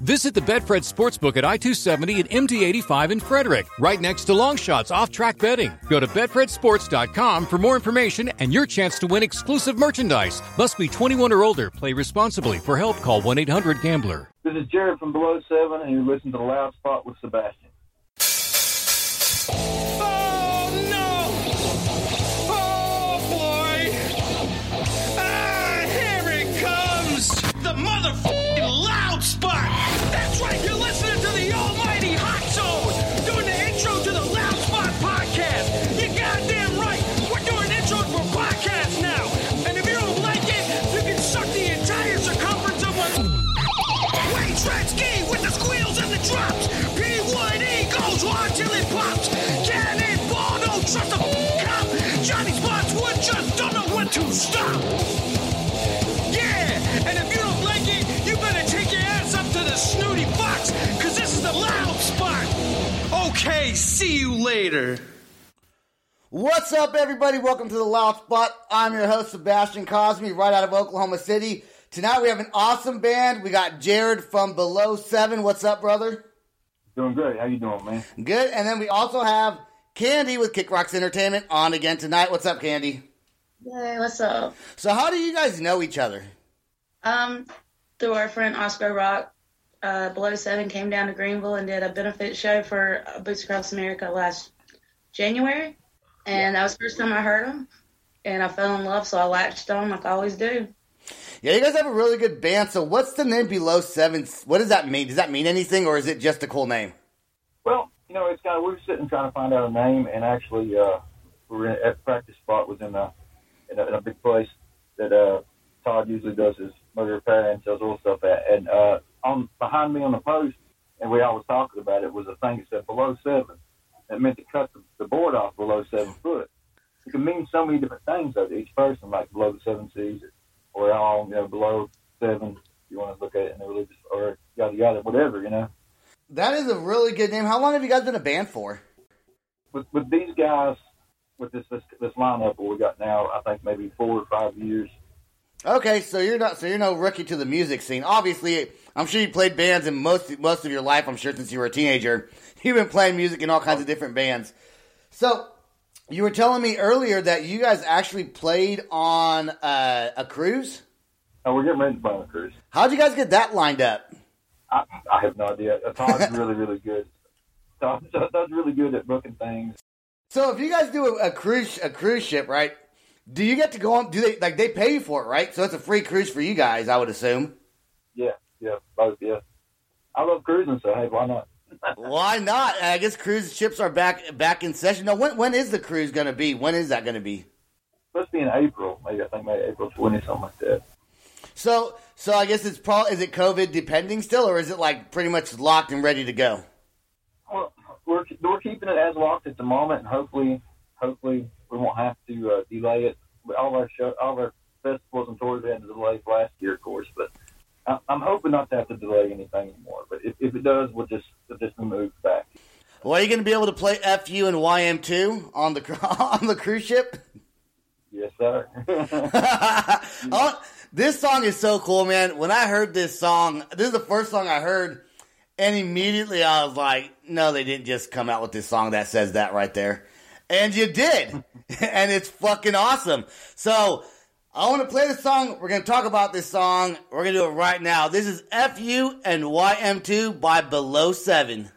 Visit the Betfred Sportsbook at I 270 and MD 85 in Frederick, right next to Longshots off track betting. Go to BetfredSports.com for more information and your chance to win exclusive merchandise. Must be 21 or older. Play responsibly. For help, call 1 800 Gambler. This is Jarrod from Below Seven, and you listen to the Loud Spot with Sebastian. Oh no! Oh boy! Ah, here it comes! The motherfucking trust a cop. Johnny Spotswood just don't know when to stop. Yeah, and if you don't like it, you better take your ass up to the snooty box, cause this is the loud spot. Okay, see you later. What's up, everybody? Welcome to the Loud Spot. I'm your host, Sebastian Cosme, right out of Oklahoma City. Tonight we have an awesome band. We got Jarrod from Below Seven. What's up, brother? Doing great. How you doing, man? Good. And then we also have Kandy with Kik Rocks Entertainment on again tonight. What's up, Kandy? Hey, what's up? So, how do you guys know each other? Um, through our friend Oscar Rock, uh, Below Seven came down to Greenville and did a benefit show for uh, Boots Across America last January, and that was the first time I heard him, and I fell in love, so I latched on like I always do. Yeah, you guys have a really good band. So, what's the name Below Seven? What does that mean? Does that mean anything, or is it just a cool name? Well, you know, it's kind of we were sitting trying to find out a name, and actually, uh, we were in, at practice spot was in a in a, in a big place that uh, Todd usually does his motor repair and sells oil stuff at, and uh, on behind me on the post, and we all was talking about it was a thing that said below seven. It meant to cut the, the board off below seven foot. It can mean so many different things though to each person, like below the seven seas, or all you know below seven. You want to look at it in the religious or yada yada, whatever you know. That is a really good name. How long have you guys been a band for? with with these guys, with this this this lineup that we got now, I think maybe four or five years. Okay, so you're not so you're no rookie to the music scene. Obviously, I'm sure you played bands in most most of your life. I'm sure since you were a teenager, you've been playing music in all kinds of different bands. So you were telling me earlier that you guys actually played on uh, a cruise. And we're getting ready to play on a cruise. How'd you guys get that lined up? I, I have no idea. Todd's really really good. Todd, Todd's really good at booking things. So if you guys do a, a cruise a cruise ship, right? Do you get to go on? Do they like they pay you for it, right? So it's a free cruise for you guys, I would assume. Yeah, yeah, both. Yeah, I love cruising, so hey, why not? Why not? I guess cruise ships are back back in session. Now, when when is the cruise going to be? When is that going to be? Supposed to be in April, maybe I think maybe April twenty, something like that. So so I guess it's probably is it COVID depending still, or is it like pretty much locked and ready to go? Well, we're we're keeping it as locked at the moment, and hopefully, hopefully we won't have to uh, delay it. All our show, all our festivals and tours had to delay last year, of course, but I, I'm hoping not to have to delay anything anymore. But if, if it does, we'll just we'll just move back. Well, are you going to be able to play FU and YM two on the on the cruise ship? Yes, sir. oh, this song is so cool, man. When I heard this song, this is the first song I heard, and immediately I was like, no, they didn't just come out with this song that says that right there. And you did. and it's fucking awesome. So I want to play the song. We're going to talk about this song. We're going to do it right now. This is FU and YM2 by Below 7.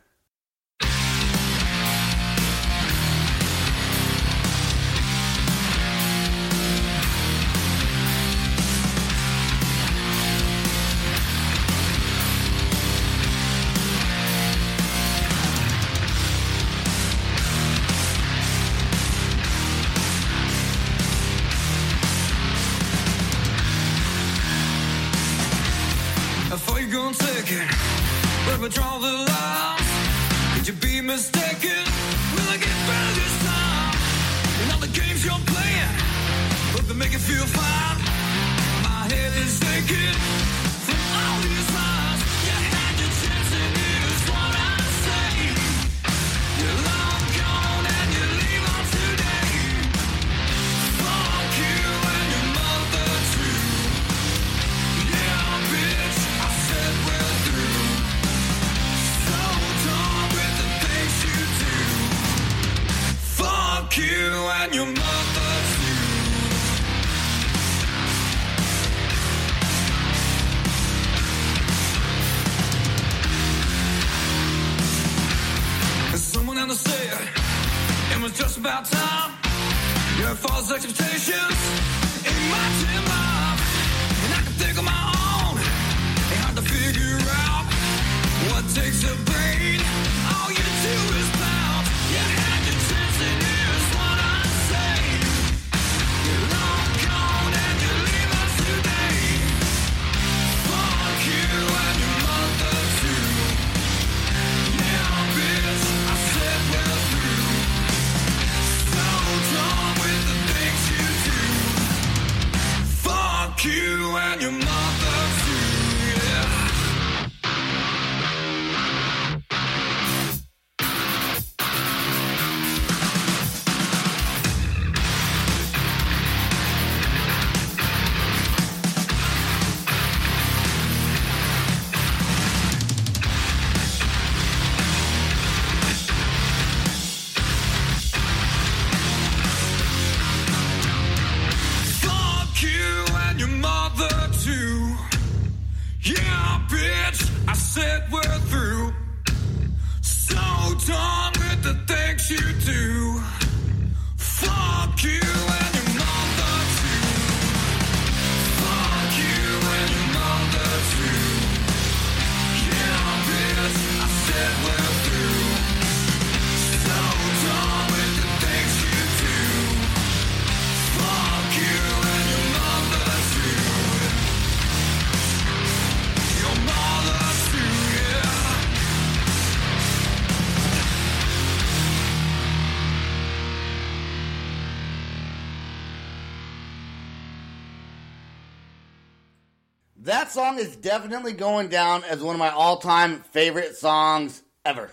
That song is definitely going down as one of my all-time favorite songs ever.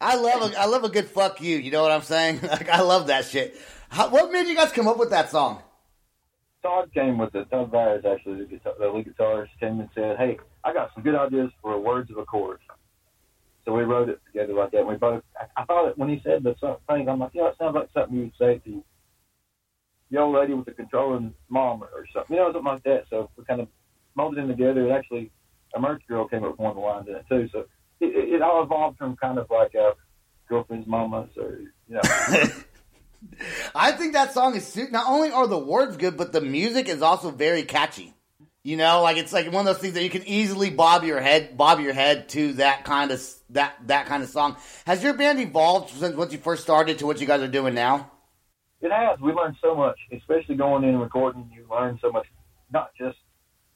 I love a, I love a good fuck you. You know what I'm saying? Like I love that shit. How, what made you guys come up with that song? Todd came with it. Todd Byers, actually, the, guitar, the lead guitarist, came and said, "Hey, I got some good ideas for words of a chorus." So we wrote it together like that. And we both. I, I thought it when he said the thing. I'm like, know, it sounds like something you would say to the old lady with the controlling mom or something. You know, something like that. So we kind of molded them together. It actually, a merch girl came up with one of the lines in it too. So it, it, all evolved from kind of like a girlfriend's moments or you know. I think that song is not only are the words good, but the music is also very catchy. You know, like it's like one of those things that you can easily bob your head, bob your head to that kind of that that kind of song. Has your band evolved since once you first started to what you guys are doing now? It has. We learned so much, especially going in and recording. You learn so much, not just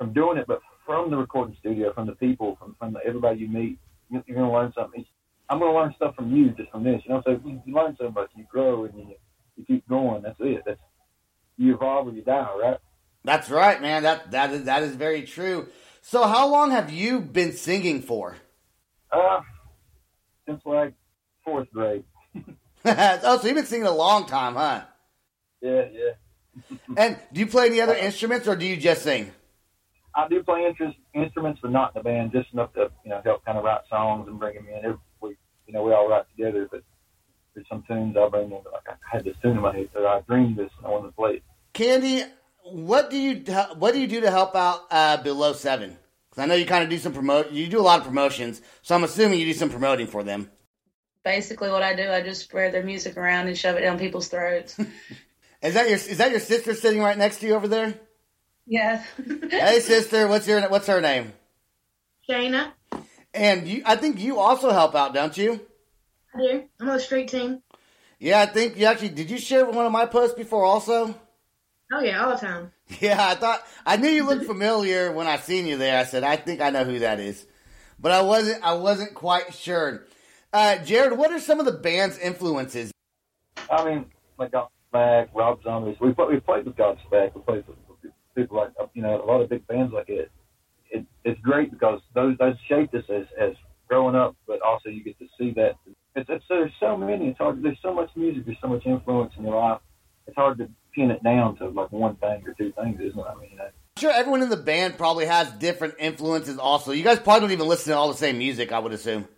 from doing it, but from the recording studio, from the people, from, from the, everybody you meet. You, you're going to learn something. I'm going to learn stuff from you just from this. You know, so you, you learn so much, you grow, and you, you keep going. That's it. That's you evolve or you die, right? That's right, man. That that is that is very true. So, how long have you been singing for? Uh, since like fourth grade. oh, so you've been singing a long time, huh? Yeah, yeah. And do you play any other instruments, or do you just sing? I do play interest, instruments, but not in the band, just enough to you know help kind of write songs and bring them in. Every week, you know, we all write together, but there's some tunes I bring in. Like I had this tune in my head that I dreamed this and I wanted to play it. Kandy, what do you what do you do to help out uh, below seven? Because I know you kind of do some promote. You do a lot of promotions, so I'm assuming you do some promoting for them. Basically, what I do, I just spread their music around and shove it down people's throats. Is that your is that your sister sitting right next to you over there? Yeah. Hey, sister, what's your what's her name? Shana, And you, I think you also help out, don't you? I do. I'm on the street team. Yeah, I think you actually did. You share one of my posts before, also. Oh yeah, all the time. Yeah, I thought I knew you looked familiar when I seen you there. I said, I think I know who that is, but I wasn't. I wasn't quite sure. Uh, Jarrod, what are some of the band's influences? I mean, like Godsmack, Rob Zombies. We play, we played with Godsmack. We played with with people like uh, you know a lot of big bands like it. it it's great because those those shaped us as as growing up, but also you get to see that it's, it's there's so many. It's hard. There's so much music. There's so much influence in your life. It's hard to pin it down to like one thing or two things, isn't it? I mean, you know. I'm sure everyone in the band probably has different influences. Also, you guys probably don't even listen to all the same music. I would assume.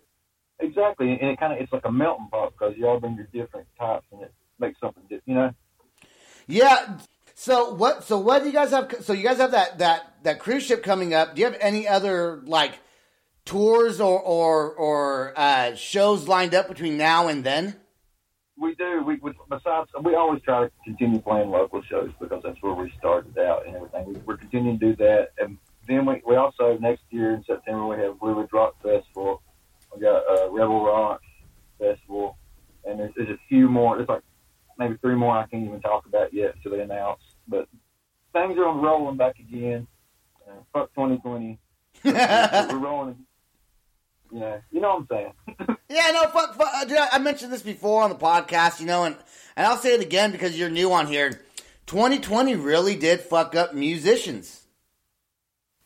Exactly, and it kind of it's like a melting pot because you all bring your different types, and it makes something different. You know, Yeah. So what? So what do you guys have? So you guys have that that that cruise ship coming up. Do you have any other like tours or or or uh, shows lined up between now and then? We do. We, besides we always try to continue playing local shows because that's where we started out and everything. We, we're continuing to do that, and then we, we also next year in September we have Blue Ridge Rock Festival. We got uh, Rebel Rock Festival, and there's, there's a few more. There's like maybe three more I can't even talk about yet until they announce. But things are rolling back again. Uh, fuck 2020. we're rolling. Know, you know what I'm saying. Yeah, no, fuck, fuck uh, dude, I mentioned this before on the podcast, you know, and, and I'll say it again because you're new on here. 2020 really did fuck up musicians.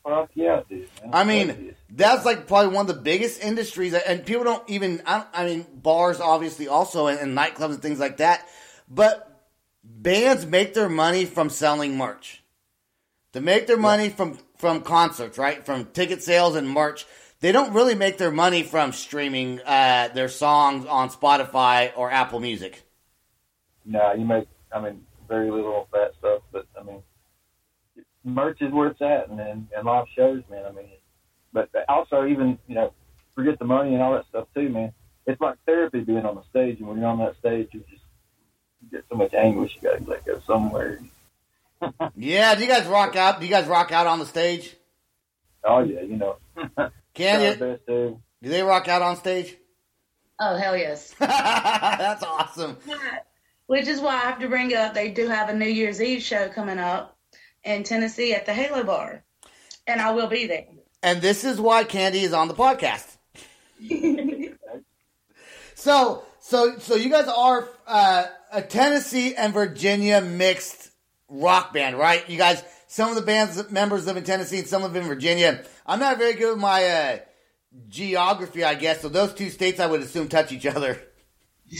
Fuck yeah, did. Man. I mean, that's like probably one of the biggest industries, and people don't even. I, don't- I mean, bars obviously also, and, and nightclubs and things like that. But bands make their money from selling merch. They make their money from from concerts, right? From ticket sales and merch. They don't really make their money from streaming uh, their songs on Spotify or Apple Music. No, you make, I mean, very little of that stuff, but I mean, merch is where it's at, and and, and live shows, man. I mean, but also even you know, forget the money and all that stuff too, man. It's like therapy being on the stage, and when you're on that stage, you just you get so much anguish. You got to let go somewhere. Yeah, do you guys rock out? Do you guys rock out on the stage? Oh yeah, you know. Can Try you? best. Do they rock out on stage? Oh hell yes. That's awesome. Which is why I have to bring up they do have a New Year's Eve show coming up in Tennessee at the Halo Bar. And I will be there. And this is why Kandy is on the podcast. So, so, so you guys are uh, a Tennessee and Virginia mixed rock band, right? You guys, some of the band's members live in Tennessee and some live in Virginia. I'm not very good with my uh, geography, I guess. So those two states, I would assume, touch each other.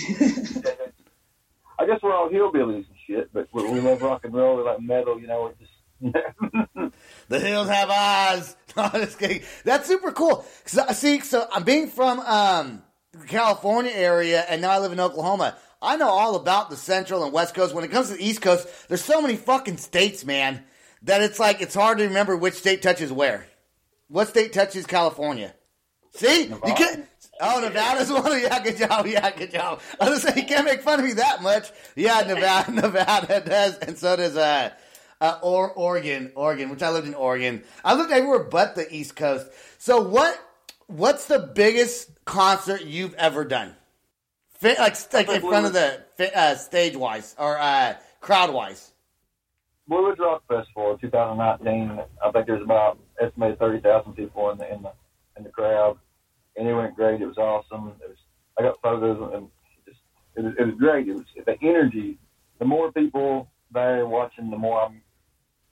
I guess we're all hillbillies and shit, but we, we love rock and roll. We like metal, you know. We're just The hills have eyes. No, I'm just kidding. That's super cool. 'Cause I- see, so I'm being from um, California area, and now I live in Oklahoma. I know all about the Central and West Coast. When it comes to the East Coast, there's so many fucking states, man, that it's like it's hard to remember which state touches where. What state touches California? See, you can't. Oh, Nevada's one. of- Yeah, good job. Yeah, good job. I was say you can't make fun of me that much. Yeah, Nevada, Nevada does, and so does uh, uh, or Oregon, Oregon, which I lived in Oregon. I lived everywhere but the East Coast. So what? What's the biggest concert you've ever done? Fi- like, like in front of the uh, stage wise or uh, crowd wise. Blue Rock Festival 2019. I think there's about estimated 30,000 people in the in the in the crowd, and it went great. It was awesome. It was, I got photos and it just it was, it was great. It was the energy. The more people there watching, the more I'm,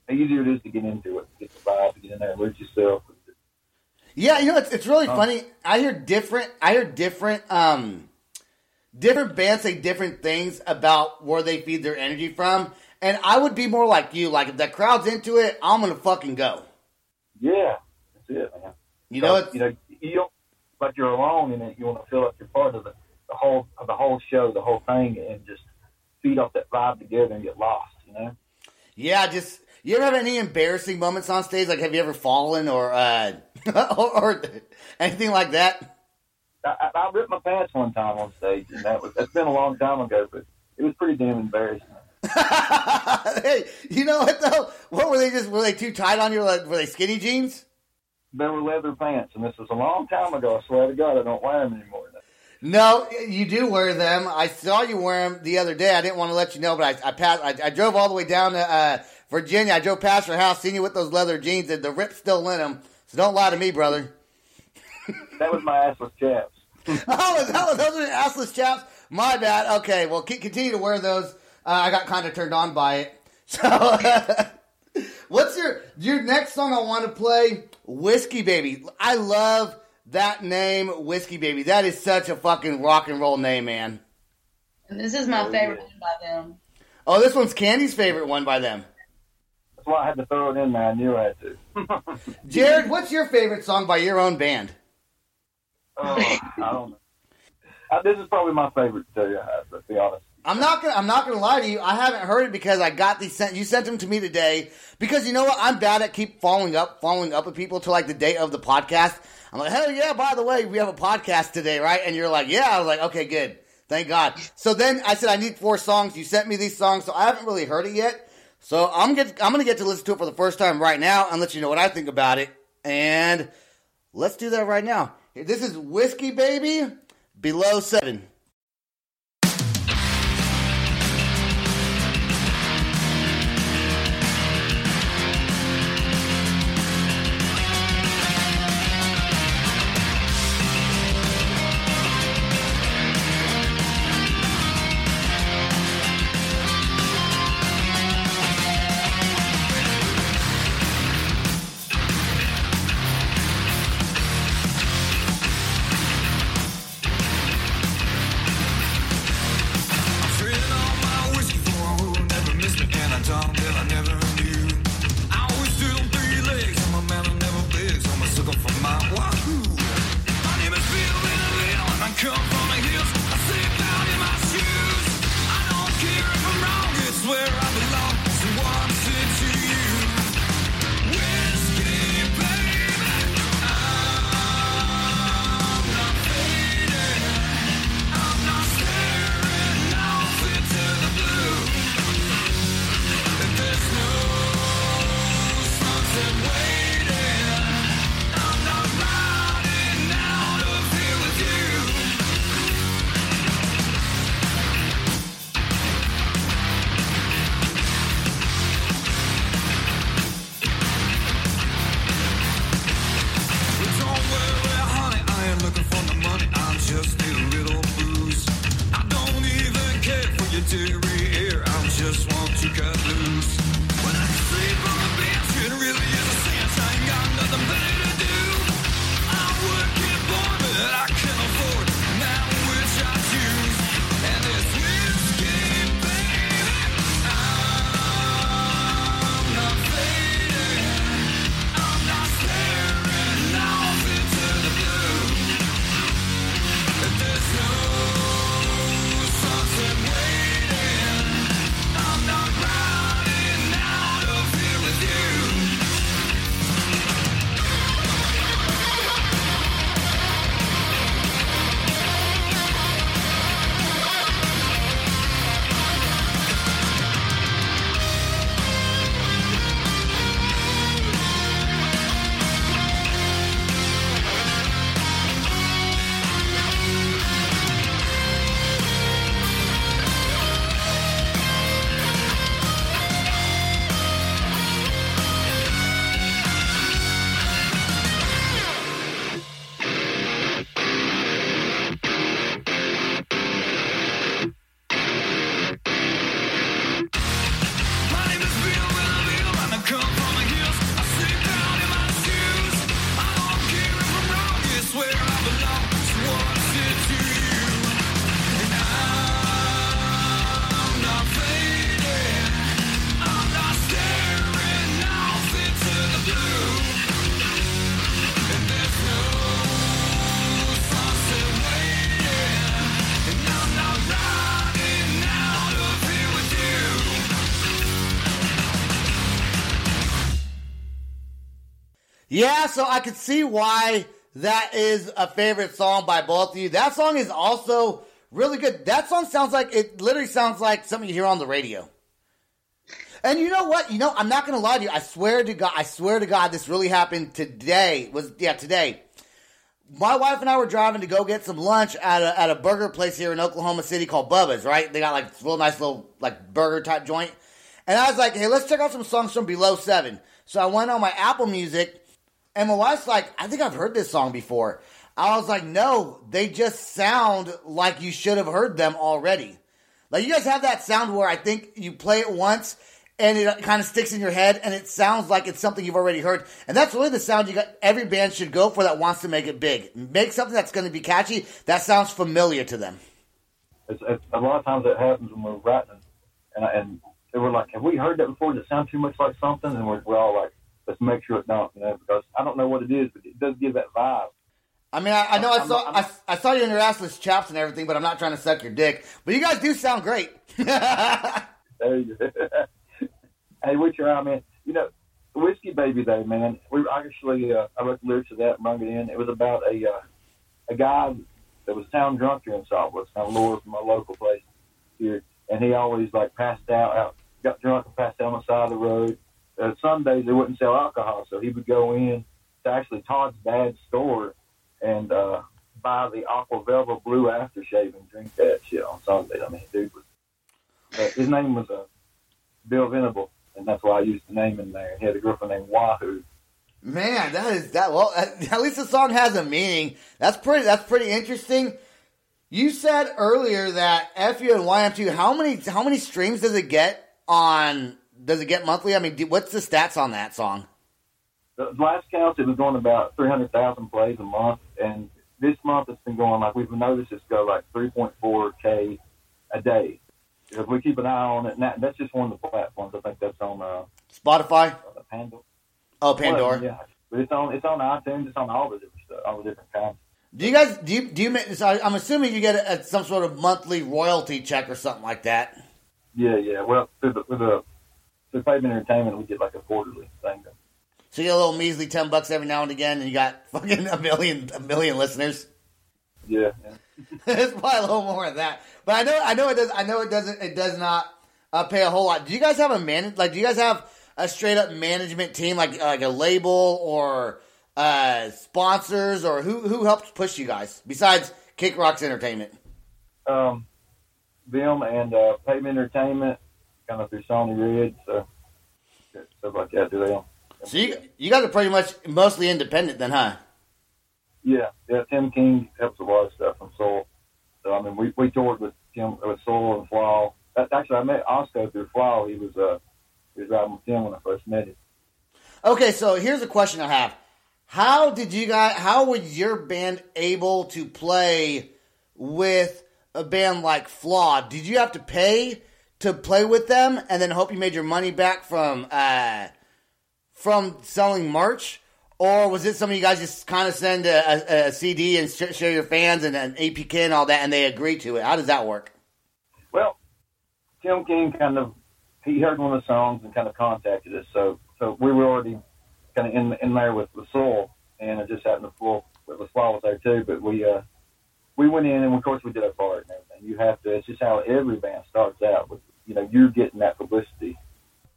the easier it is to get into it, get the vibe, to get in there, and lose yourself. Yeah, you know it's it's really funny. I hear different. I hear different. Um, different bands say different things about where they feed their energy from, and I would be more like you. Like if the crowd's into it, I'm gonna fucking go. Yeah, that's it, man. You know, So, it's, you know, you don't like you're alone in it. You want to feel like you're part of the, the whole of the whole show, the whole thing, and just feed off that vibe together and get lost. You know. yeah. Just you ever have any embarrassing moments on stage? Like, have you ever fallen or uh, or, or anything like that? I, I, ripped my pants one time on stage, and that was that's been a long time ago, but it was pretty damn embarrassing. hey, you know what though? What were they just? Were they too tight on you? Like, were they skinny jeans? They were leather pants, and this was a long time ago. I swear to God, I don't wear them anymore. No, you do wear them. I saw you wear them the other day. I didn't want to let you know, but I, I passed. I, I drove all the way down to uh, Virginia. I drove past your house, seen you with those leather jeans, and the rip's still in them. So don't lie to me, brother. That was my assless chaps. oh, that was, those are assless chaps. My bad. Okay, well, keep, continue to wear those. Uh, I got kind of turned on by it. So, what's your your next song? I want to play "Whiskey Baby." I love that name, "Whiskey Baby." That is such a fucking rock and roll name, man. This is my favorite one by them. Oh, this one's Kandy's favorite one by them. That's why I had to throw it in there. I knew I had to. Jarrod, what's your favorite song by your own band? Oh, I don't know. Uh, this is probably my favorite too. Uh, to be honest, I'm not gonna. I'm not gonna lie to you. I haven't heard it because I got these sent. You sent them to me today because you know what? I'm bad at keep following up, following up with people to like the date of the podcast. I'm like, hell yeah! By the way, we have a podcast today, right? And you're like, yeah. I was like, okay, good. Thank God. So then I said I need four songs. You sent me these songs, so I haven't really heard it yet. So I'm get. I'm gonna get to listen to it for the first time right now and let you know what I think about it. And let's do that right now. This is Whiskey Baby Below Seven. Yeah, so I could see why that is a favorite song by both of you. That song is also really good. That song sounds like it literally sounds like something you hear on the radio. And you know what? You know, I'm not gonna lie to you. I swear to God, I swear to God, this really happened today. Was yeah, today. My wife and I were driving to go get some lunch at a at a burger place here in Oklahoma City called Bubba's. Right? They got like this real nice little like burger type joint. And I was like, hey, let's check out some songs from Below Seven. So I went on my Apple Music, and my wife's like, I think I've heard this song before. I was like, no, they just sound like you should have heard them already. Like you guys have that sound where I think you play it once and it kind of sticks in your head and it sounds like it's something you've already heard. And that's really the sound you got every band should go for that wants to make it big. Make something that's going to be catchy that sounds familiar to them. It's, it's, a lot of times that happens when we're writing, and and they were like, "Have we heard that before? Does it sound too much like something?" And we're, we're all like, "Let's make sure it don't," you know, because I don't know what it is, but it does give that vibe. I mean, I, I know I I'm- saw I'm- I, I saw you in your assless chaps and everything, but I'm not trying to suck your dick. But you guys do sound great. There you go. hey, we try, man. You know, Whiskey Baby Day, man. We actually, uh, I wrote the lyrics of that and brought it in. It was about a uh, a guy that was town drunk here in Saltwood, kind of lower from my local place here, and he always like passed out, out got drunk and passed out on the side of the road. Uh, Sundays they wouldn't sell alcohol, so he would go in to actually Todd's dad's store and uh, buy the Aqua Velva Blue aftershave and drink that shit on Sundays. I mean, dude was uh, his name was uh, Bill Venable, and that's why I used the name in there. He had a girlfriend named Wahoo. Man, that is that. Well, at at least the song has a meaning. That's pretty. That's pretty interesting. You said earlier that FU and YM2. How many? How many streams does it get on? Does it get monthly? I mean, do- what's the stats on that song? The last count, it was going about 300,000 plays a month, and this month it's been going like we've noticed it's go like 3.4k a day. If we keep an eye on it, and that, that's just one of the platforms. I think that's on uh, Spotify. uh, Pandora. Oh, Pandora. Well, yeah, but it's on it's on iTunes. It's on all the different stuff, all the different kinds. Do you guys? Do you? Do you? So I'm assuming you get a, a- some sort of monthly royalty check or something like that. Yeah, yeah. Well, through the, through the through Pavement Entertainment, we get like a quarterly thing. So you get a little measly ten bucks every now and again, and you got fucking a million, a million listeners. Yeah, yeah. it's probably a little more than that, but I know, I know it does. I know it doesn't. It does not uh, pay a whole lot. Do you guys have a man? Like, do you guys have a straight up management team, like like a label or uh, sponsors, or who who helps push you guys besides Kik Rocks Entertainment? um, them and uh, Pavement Entertainment, kind of through Sony Red, so stuff like that. Do them? So you you guys are pretty much mostly independent, then, huh? Yeah, yeah. Tim King helps a lot of stuff from Soil. So I mean, we we toured with Tim with Soil and Flaw. Actually, I met Osco through Flaw. He was uh he was riding with Tim when I first met him. Okay, so here's a question I have. How did you guys how was your band able to play with a band like Flaw? Did you have to pay to play with them and then hope you made your money back from uh from selling merch? Or was it something you guys just kind of send a, a, a CD and sh- share your fans and an EPK and all that, and they agree to it? How does that work? Well, Tim King kind of he heard one of the songs and kind of contacted us. So so we were already kind of in in there with the Soil, and it just happened to fall. The Flaw was there too. But we uh we went in and of course we did our part and everything. You have to. It's just how every band starts out with. You know, you're getting that publicity.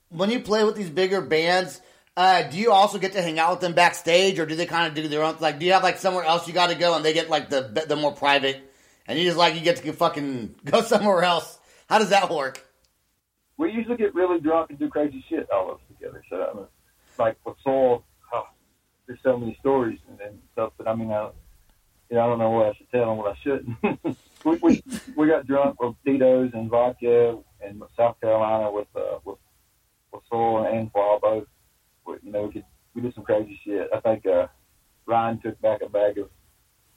when you play with these bigger bands, uh, do you also get to hang out with them backstage, or do they kind of do their own? Like, do you have like somewhere else you got to go, and they get like the the more private, and you just like you get to fucking go somewhere else? How does that work? we usually get really drunk and do crazy shit all of us together. So I mean, like with Soil, oh, there's so many stories and, and stuff. But I mean, I, you know, I don't know what I should tell and what I shouldn't. we, we we got drunk with Tito's and vodka in South Carolina with uh, with with Soil and Flaw both. We, you know, we could we did some crazy shit. I think uh, Ryan took back a bag of.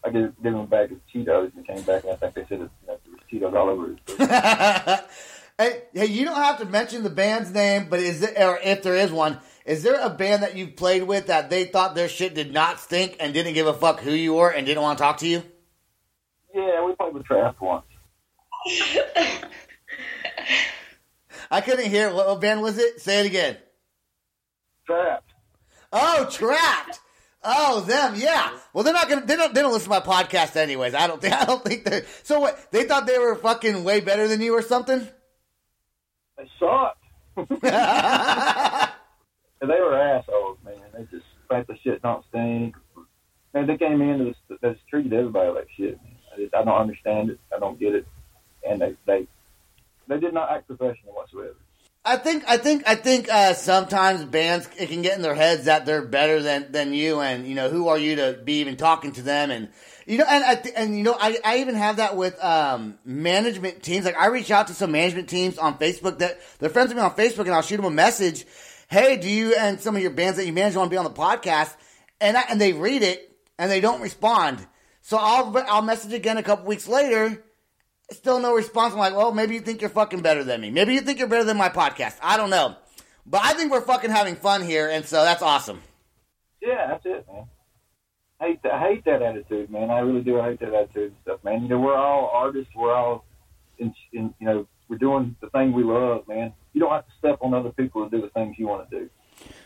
I gave, gave him a bag of Cheetos and came back and I think they said it, you know, there was Cheetos all over his hey, hey, you don't have to mention the band's name, but is it, or if there is one, is there a band that you've played with that they thought their shit did not stink and didn't give a fuck who you were and didn't want to talk to you? Yeah, we played with Trapt once. I couldn't hear. What, what band was it? Say it again. Trapt. Oh, Trapt. Oh, them, yeah. Well, they're not gonna. They don't. They don't listen to my podcast, anyways. I don't think. I don't think they. So what? They thought they were fucking way better than you or something. They sucked. And they were assholes, man. They just think the shit don't stink. Man, they came in and just, they just treated everybody like shit. I, just, I don't understand it. I don't get it. And they they they did not act professional whatsoever. I think. I think. I think. Uh, sometimes bands it can get in their heads that they're better than than you, and you know who are you to be even talking to them, and you know, and I th- and you know, I, I even have that with um, management teams. Like I reach out to some management teams on Facebook that they're friends with me on Facebook, and I'll shoot them a message. Hey, do you and some of your bands that you manage want to be on the podcast? And I, and they read it and they don't respond. So I'll I'll message again a couple weeks later. Still no response. I'm like, well, maybe you think you're fucking better than me. Maybe you think you're better than my podcast. I don't know. But I think we're fucking having fun here, and so that's awesome. Yeah, that's it, man. hate that, I hate that attitude, man. I really do. I hate that attitude and stuff, man. You know, we're all artists. We're all, in, in you know, we're doing the thing we love, man. You don't have to step on other people to do the things you want to do.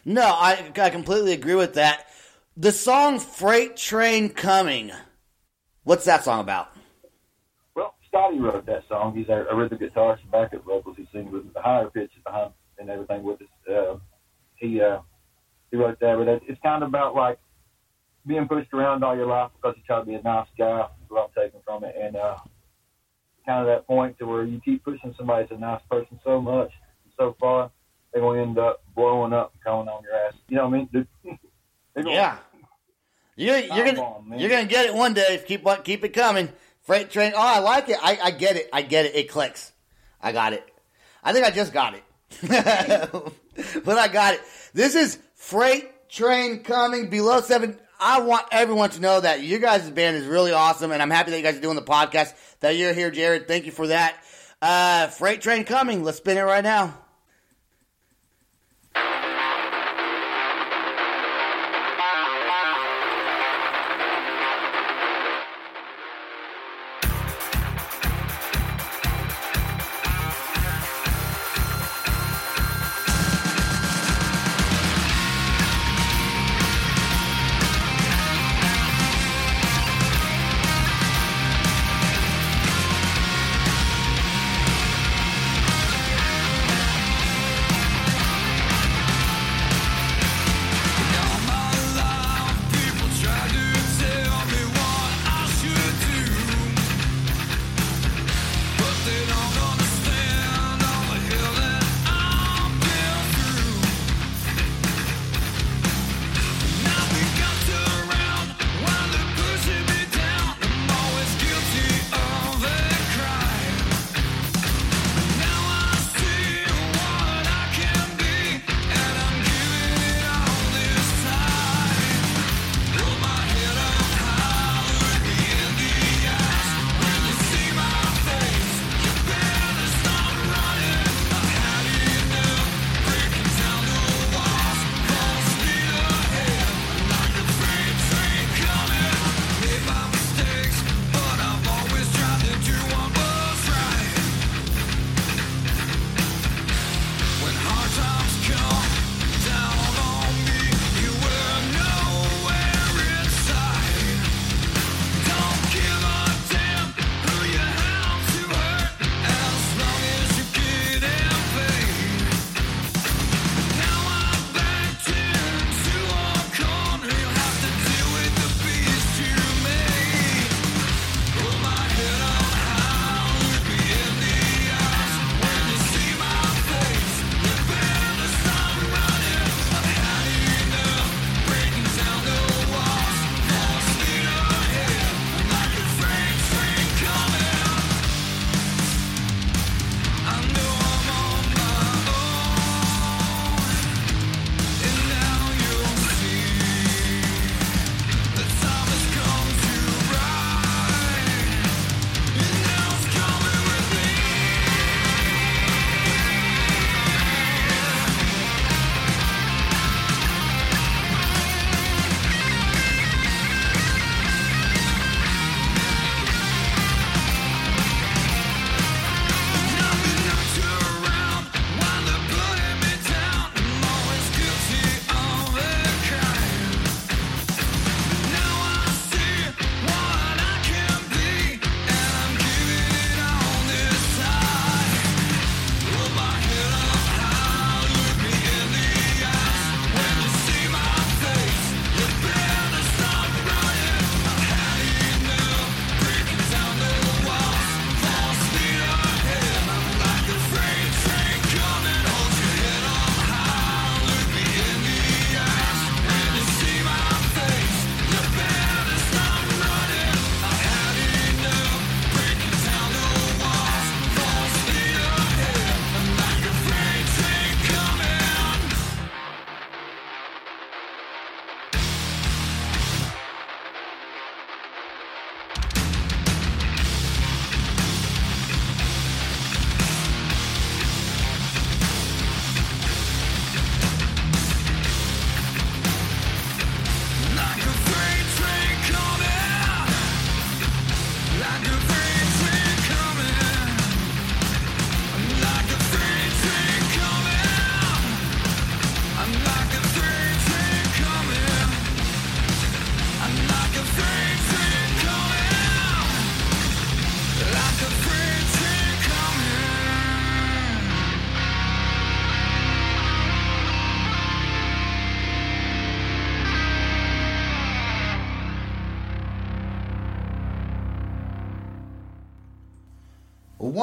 No, I, I completely agree with that. The song Freight Train Coming, what's that song about? Scotty wrote that song. He's our, our rhythm guitarist and backup vocals. He sings with the higher pitches behind and everything with us. Uh, he uh, he wrote that, but it- it's kind of about like being pushed around all your life because you try to be a nice guy. Is what I'm taking from it, and uh, kind of that point to where you keep pushing somebody that's a nice person so much, and so far, they're going to end up blowing up and coming on your ass. You know what I mean? Dude, Yeah. You, you're gonna on, you're gonna get it one day. Keep keep it coming. Freight train. Oh, I like it. I, I get it. I get it. It clicks. I got it. I think I just got it, but I got it. This is freight train coming below seven. I want everyone to know that you guys' band is really awesome, and I'm happy that you guys are doing the podcast. That you're here, Jarrod. Thank you for that. Uh, freight train coming. Let's spin it right now.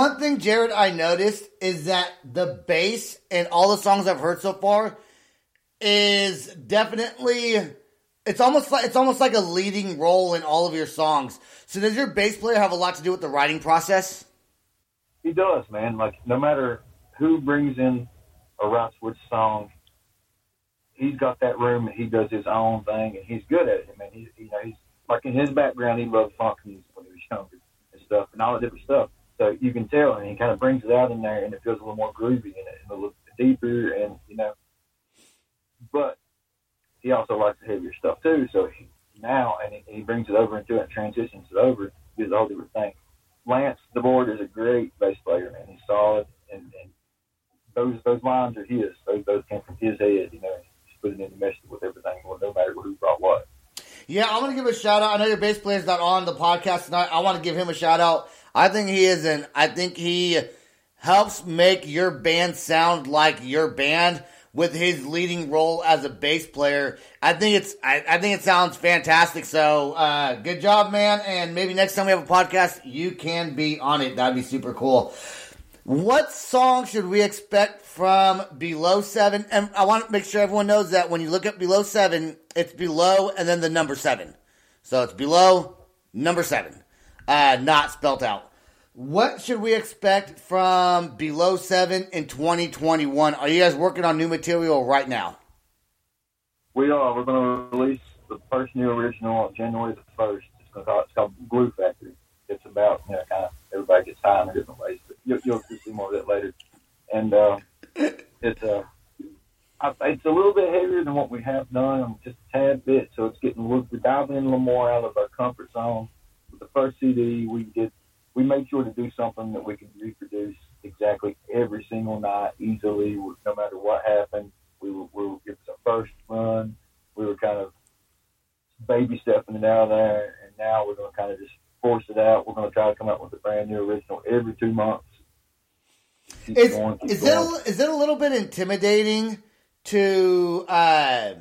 One thing, Jarrod, I noticed is that the bass in all the songs I've heard so far is definitely it's almost like it's almost like a leading role in all of your songs. So does your bass player have a lot to do with the writing process? He does, man. Like no matter who brings in a Route Switch song, he's got that room and he does his own thing and he's good at it. I mean, he's you know he's like in his background, he loved funk music when he was younger and stuff and all the different stuff. So you can tell, and he kind of brings it out in there, and it feels a little more groovy and, and a little deeper, and you know. But he also likes the heavier stuff too. So he, now, and he, he brings it over into it, transitions it over, does a whole different thing. Lance DeBoard is a great bass player, man. He's solid, and, and those those lines are his. Those those came from his head, you know. Just put it in the mesh with everything, well, no matter who brought what. Yeah, I'm gonna give a shout out. I know your bass player's not on the podcast tonight. I want to give him a shout out. I think he is an. I think he helps make your band sound like your band with his leading role as a bass player. I think it's. I, I think it sounds fantastic. So, uh, good job, man. And maybe next time we have a podcast, you can be on it. That'd be super cool. What song should we expect from Below Seven? And I want to make sure everyone knows that when you look at Below Seven, it's below and then the number seven. So it's below number seven, uh, not spelt out. What should we expect from Below Seven in 2021? Are you guys working on new material right now? We are. We're going to release the first new original on January the first. It's going to call, it's called Glue Factory. It's about you know kind of everybody gets high in different ways, but you'll, you'll see more of that later. And uh, it's uh, I, it's a little bit heavier than what we have done, just a tad bit. So it's getting we're diving in a little more out of our comfort zone. With the first CD, we did we made sure to do something that we could reproduce exactly every single night easily, no matter what happened. We were, we were it was our first run. We were kind of baby stepping it out of there, and now we're going to kind of just force it out. We're going to try to come up with a brand new original every two months. Keep Is, going, is, it a, is it a little bit intimidating to uh,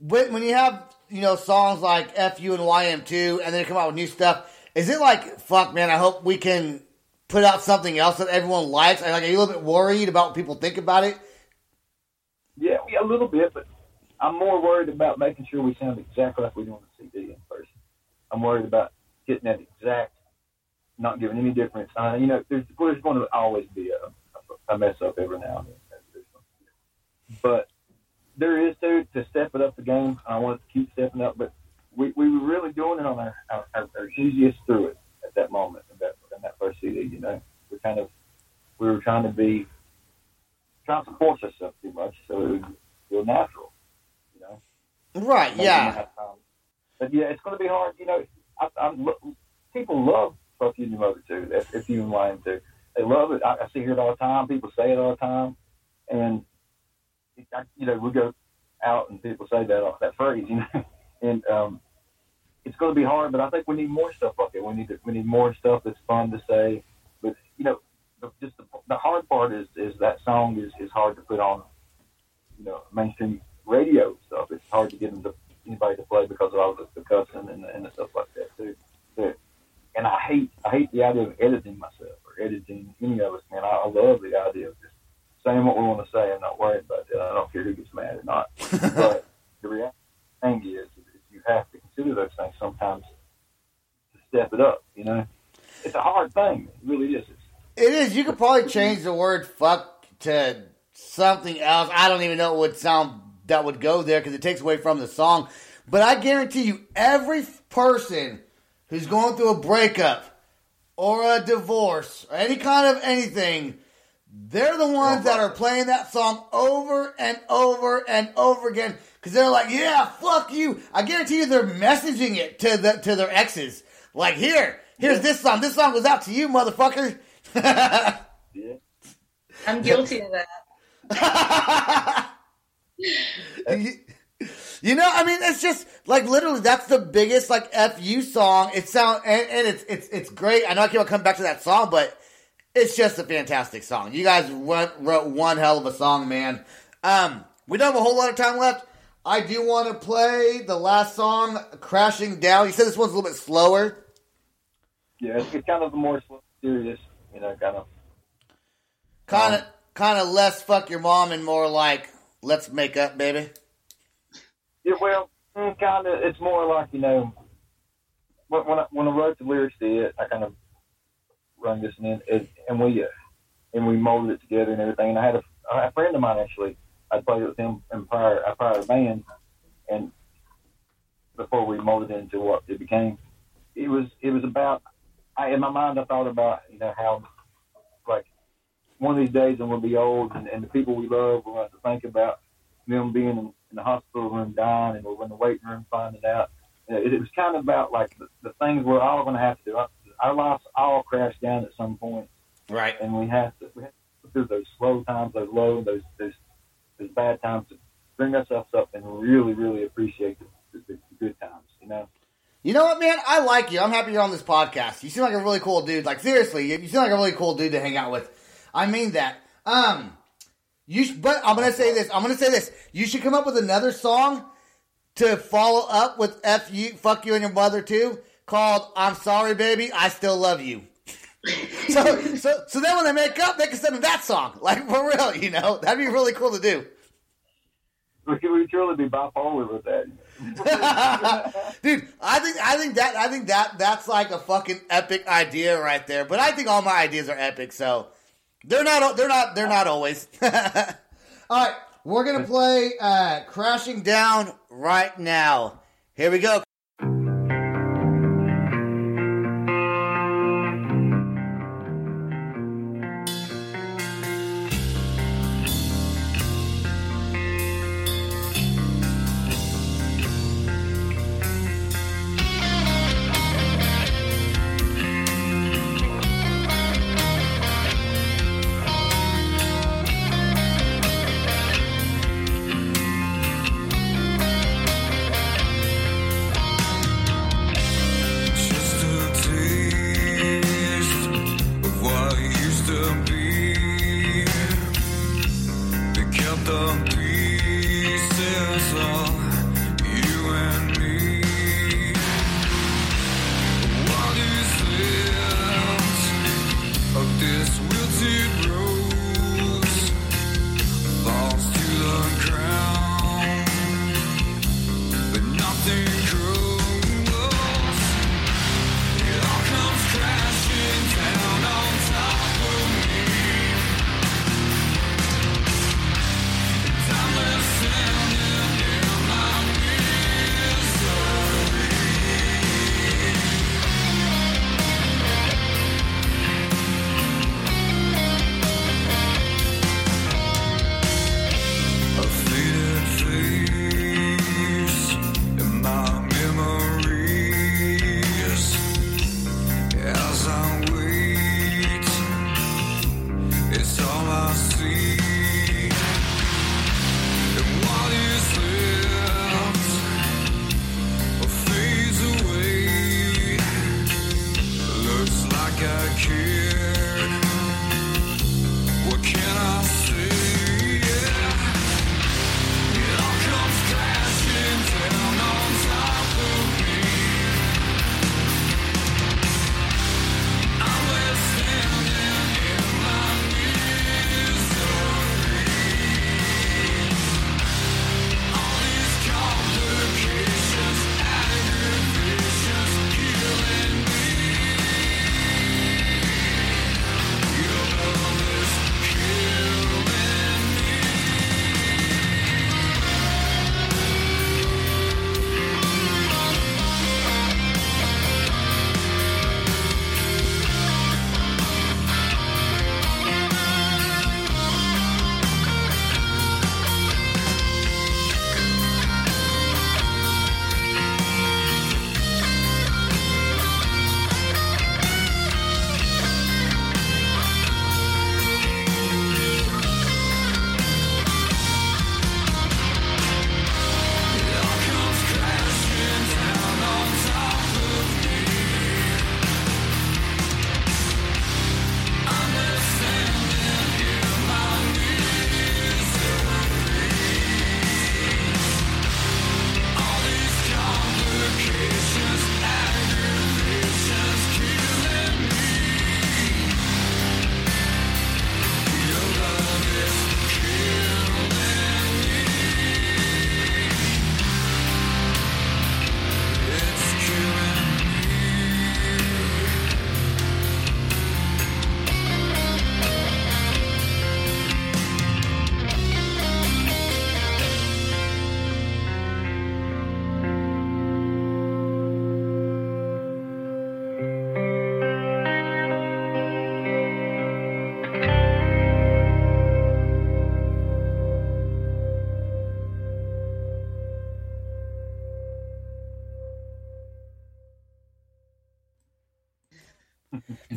when, when you have you know songs like FU and YM2 and then come out with new stuff? Is it like fuck, man? I hope we can put out something else that everyone likes. Like, are you a little bit worried about what people think about it? Yeah, yeah, a little bit, but I'm more worried about making sure we sound exactly like we do on the CD in person. I'm worried about getting that exact, not giving any difference. Uh, you know, there's, there's going to always be a, a mess up every now and then. But there is to to step it up the game. I want to keep stepping up, but we, we were really doing it on our, our, our, our easiest through it at that moment in that in that first CD. You know, we kind of we were trying to be trying to force ourselves too much, so it would feel natural. You know. Right? Yeah. Um, But yeah, it's going to be hard. You know, I, I'm, lo- people love Fuck You Mother too. If, if you and Lion too, they love it. I, I see it all the time. People say it all the time, and I, you know, we go out and people say that that phrase. You know, and um, it's going to be hard. But I think we need more stuff like it. We need to, we need more stuff that's fun to say. But you know, the, just the, the hard part is is that song is is hard to put on. You know, mainstream radio stuff. It's hard to get them to anybody to play because of all the, the cussing and, and the stuff like that too. But, and I hate I hate the idea of editing myself or editing any of us. Man, I, I love the idea of just saying what we want to say. I'm not worried about that. I don't care who gets mad or not. but the reality thing is you have to consider those things sometimes to step it up. You know, it's a hard thing. It really is. It's, It is. You could probably change the word "fuck" to something else. I don't even know what would sound that would go there because it takes away from the song. But I guarantee you, every person who's going through a breakup or a divorce or any kind of anything, they're the ones that are playing that song over and over and over again because they're like, "Yeah, fuck you." I guarantee you, they're messaging it to the to their exes. Like, here, here's this song. This song was out to you, motherfucker. yeah. I'm guilty of that. you, you know, I mean, it's just like literally that's the biggest like fu song. It sound and, and it's it's it's great. I know I keep on coming back to that song, but it's just a fantastic song. You guys wrote, wrote one hell of a song, man. Um, we don't have a whole lot of time left. I do want to play the last song, "Crashing Down." You said this one's a little bit slower. Yeah, it's, it's kind of more serious You know, kind of. Kind of, kind of less fuck your mom and more like let's make up, baby. Yeah, well, kind of. It's more like you know, when when I, when I wrote the lyrics to it, I kind of rung this in, it, and we uh, and we molded it together and everything. And I had a, I a friend of mine actually. I played with him in prior, I prior band, and before we molded it into what it became, it was it was about. I in my mind, I thought about you know how like one of these days when we'll be old and, and the people we love, we'll have to think about them being in, in the hospital room dying and we're in the waiting room finding out. It, it was kind of about like the, the things we're all going to have to do. Our, our lives all crash down at some point, Right. and we have to we have to go through those slow times, those low, those those those bad times to bring ourselves up and really, really appreciate the, the, the good times. You know. You know what, man? I like you. I'm happy you're on this podcast. You seem like a really cool dude. Like seriously, you you seem like a really cool dude to hang out with. I mean that. Um, you. Sh- but I'm gonna say this. I'm gonna say this. You should come up with another song to follow up with "f you, fuck you and your mother" too, called "I'm sorry, baby, I still love you." so, so, so then when they make up, they can send them that song. Like for real, you know, that'd be really cool to do. We could truly be bipolar with that. Dude, I think I think that I think that that's like a fucking epic idea right there. But I think all my ideas are epic, so they're not they're not they're not always. all right, we're gonna play uh, "Crashing Down" right now. Here we go.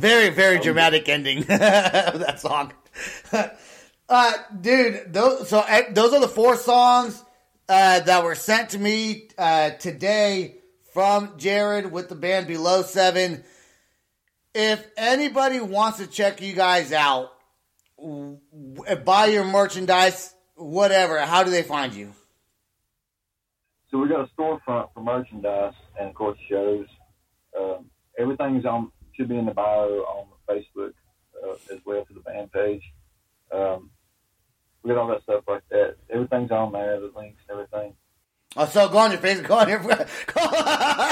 Very, very dramatic ending of that song. uh, dude, those, so uh, those are the four songs uh, that were sent to me uh, today from Jarrod with the band Below Seven. If anybody wants to check you guys out, w- buy your merchandise, whatever, how do they find you? So we got a storefront for merchandise and of course shows. Um, everything's on should be in the bio on Facebook uh, as well to the band page. Um, we got all that stuff like that. Everything's on there, the links and everything. Oh, so go on your Facebook, go on your.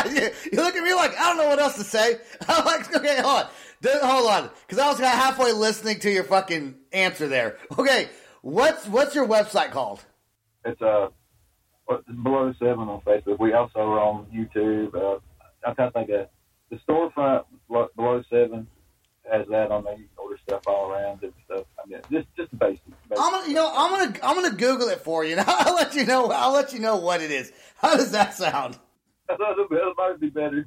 You, look at me like I don't know what else to say. I'm like, okay, hold on, hold on, because I was kind of halfway listening to your fucking answer there. Okay, what's what's your website called? It's uh below seven on Facebook. We also are on YouTube. Uh, I'm trying to think of the storefront below, seven has that on there. You can order stuff all around and stuff. I mean, just just the basic. basic I'm gonna, you know, I'm gonna I'm gonna Google it for you, I'll let you know. I'll let you know what it is. How does that sound? That might be better.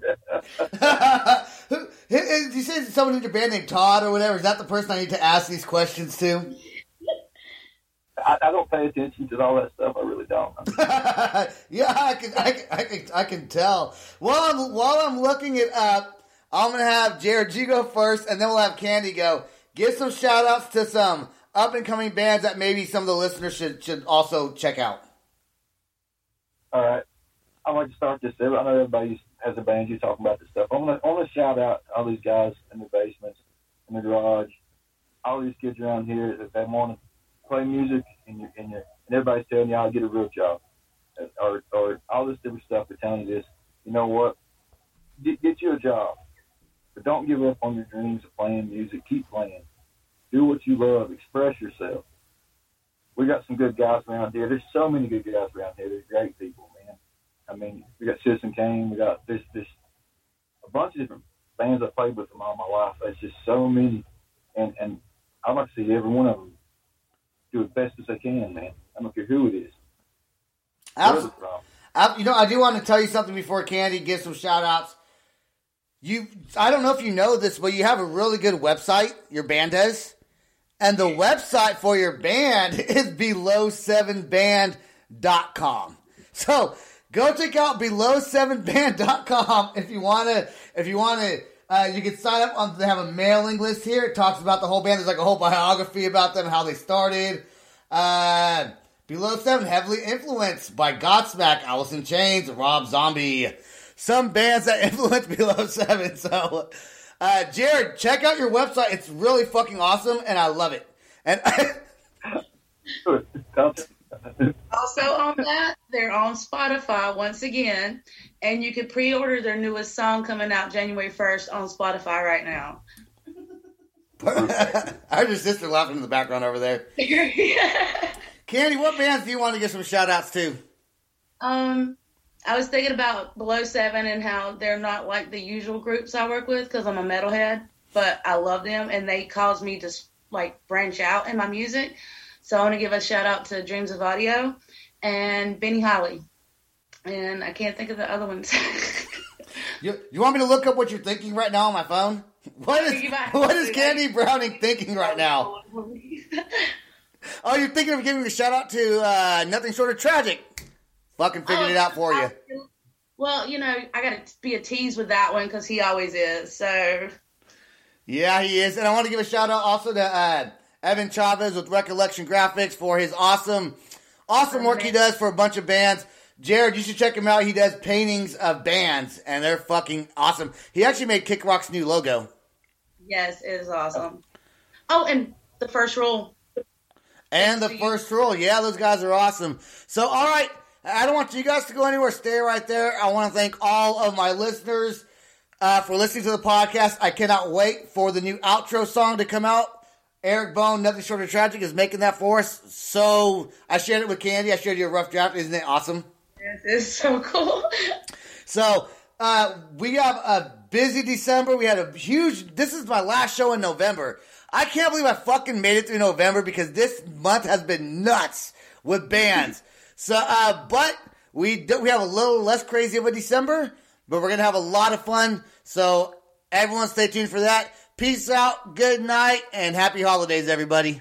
Who- you said someone in your band named Todd or whatever. Is that the person I need to ask these questions to? I, I don't pay attention to all that stuff. I really don't. yeah, I can, I can, I can, I can tell. While I'm while I'm looking it up, I'm gonna have Jarrod G go first, and then we'll have Kandy go. Give some shout outs to some up and coming bands that maybe some of the listeners should should also check out. All right. I'd like to start this. I know everybody has a band. You're talking about this stuff. I want to, I want to shout out all these guys in the basements, in the garage, all these kids around here that they want to play music, and you and you and everybody's telling to get a real job, or or all this different stuff. They're telling you this. You know what? Get, get you a job, but don't give up on your dreams of playing music. Keep playing. Do what you love. Express yourself. We got some good guys around here. There's so many good guys around here. They're great people, man. I mean, we got Citizen Kane. We got this, this, a bunch of different bands I played with them all my life. It's just so many, and and I'd like to see every one of them do as best as they can, man. I don't care who it is. Where Abs- they're from. I, you know, I do want to tell you something before Kandy gives some shout outs. You, I don't know if you know this, but you have a really good website, your band does. And the website for your band is below7band.com. So go check out below7band.com if you want to, if you want to, uh, you can sign up on, they have a mailing list here. It talks about the whole band. There's like a whole biography about them, how they started. Uh, Below Seven, heavily influenced by Godsmack, Alice in Chains, Rob Zombie. Some bands that influence Below Seven. So, uh, Jarrod, check out your website. It's really fucking awesome, and I love it. And Also on that, they're on Spotify once again, and you can pre-order their newest song coming out January 1st on Spotify right now. I heard your sister laughing in the background over there. Kandy, what bands do you want to give some shout outs to? um, I was thinking about Below Seven and how they're not like the usual groups I work with because I'm a metalhead, but I love them and they cause me to like branch out in my music. So I want to give a shout out to Dreams of Audio and Benny Holly, and I can't think of the other ones. You, you want me to look up what you're thinking right now on my phone? What is what is Kandy Browning thinking right now? Oh, you're thinking of giving a shout out to uh, Nothing Short of Tragic. Fucking figured it out for you. Well, you know, I got to be a tease with that one because he always is. So, Yeah, he is. And I want to give a shout out also to uh, Evan Chavez with Recollection Graphics for his awesome, awesome work he does for a bunch of bands. Jarrod, you should check him out. He does paintings of bands, and they're fucking awesome. He actually made Kik Rocks' new logo. yes, it is awesome. Oh, and the first rule. And the first rule. Yeah, those guys are awesome. So, all right. I don't want you guys to go anywhere. Stay right there. I want to thank all of my listeners uh, for listening to the podcast. I cannot wait for the new outro song to come out. Eric Bone, Nothing Short of Tragic, is making that for us. So, I shared it with Kandy. I shared you a rough draft. Isn't it awesome? This is so cool. So uh, we have a busy December. We had a huge. This is my last show in November. I can't believe I fucking made it through November because this month has been nuts with bands. So, uh, but we do, we have a little less crazy of a December, but we're gonna have a lot of fun. So everyone stay tuned for that. Peace out, good night, and happy holidays, everybody.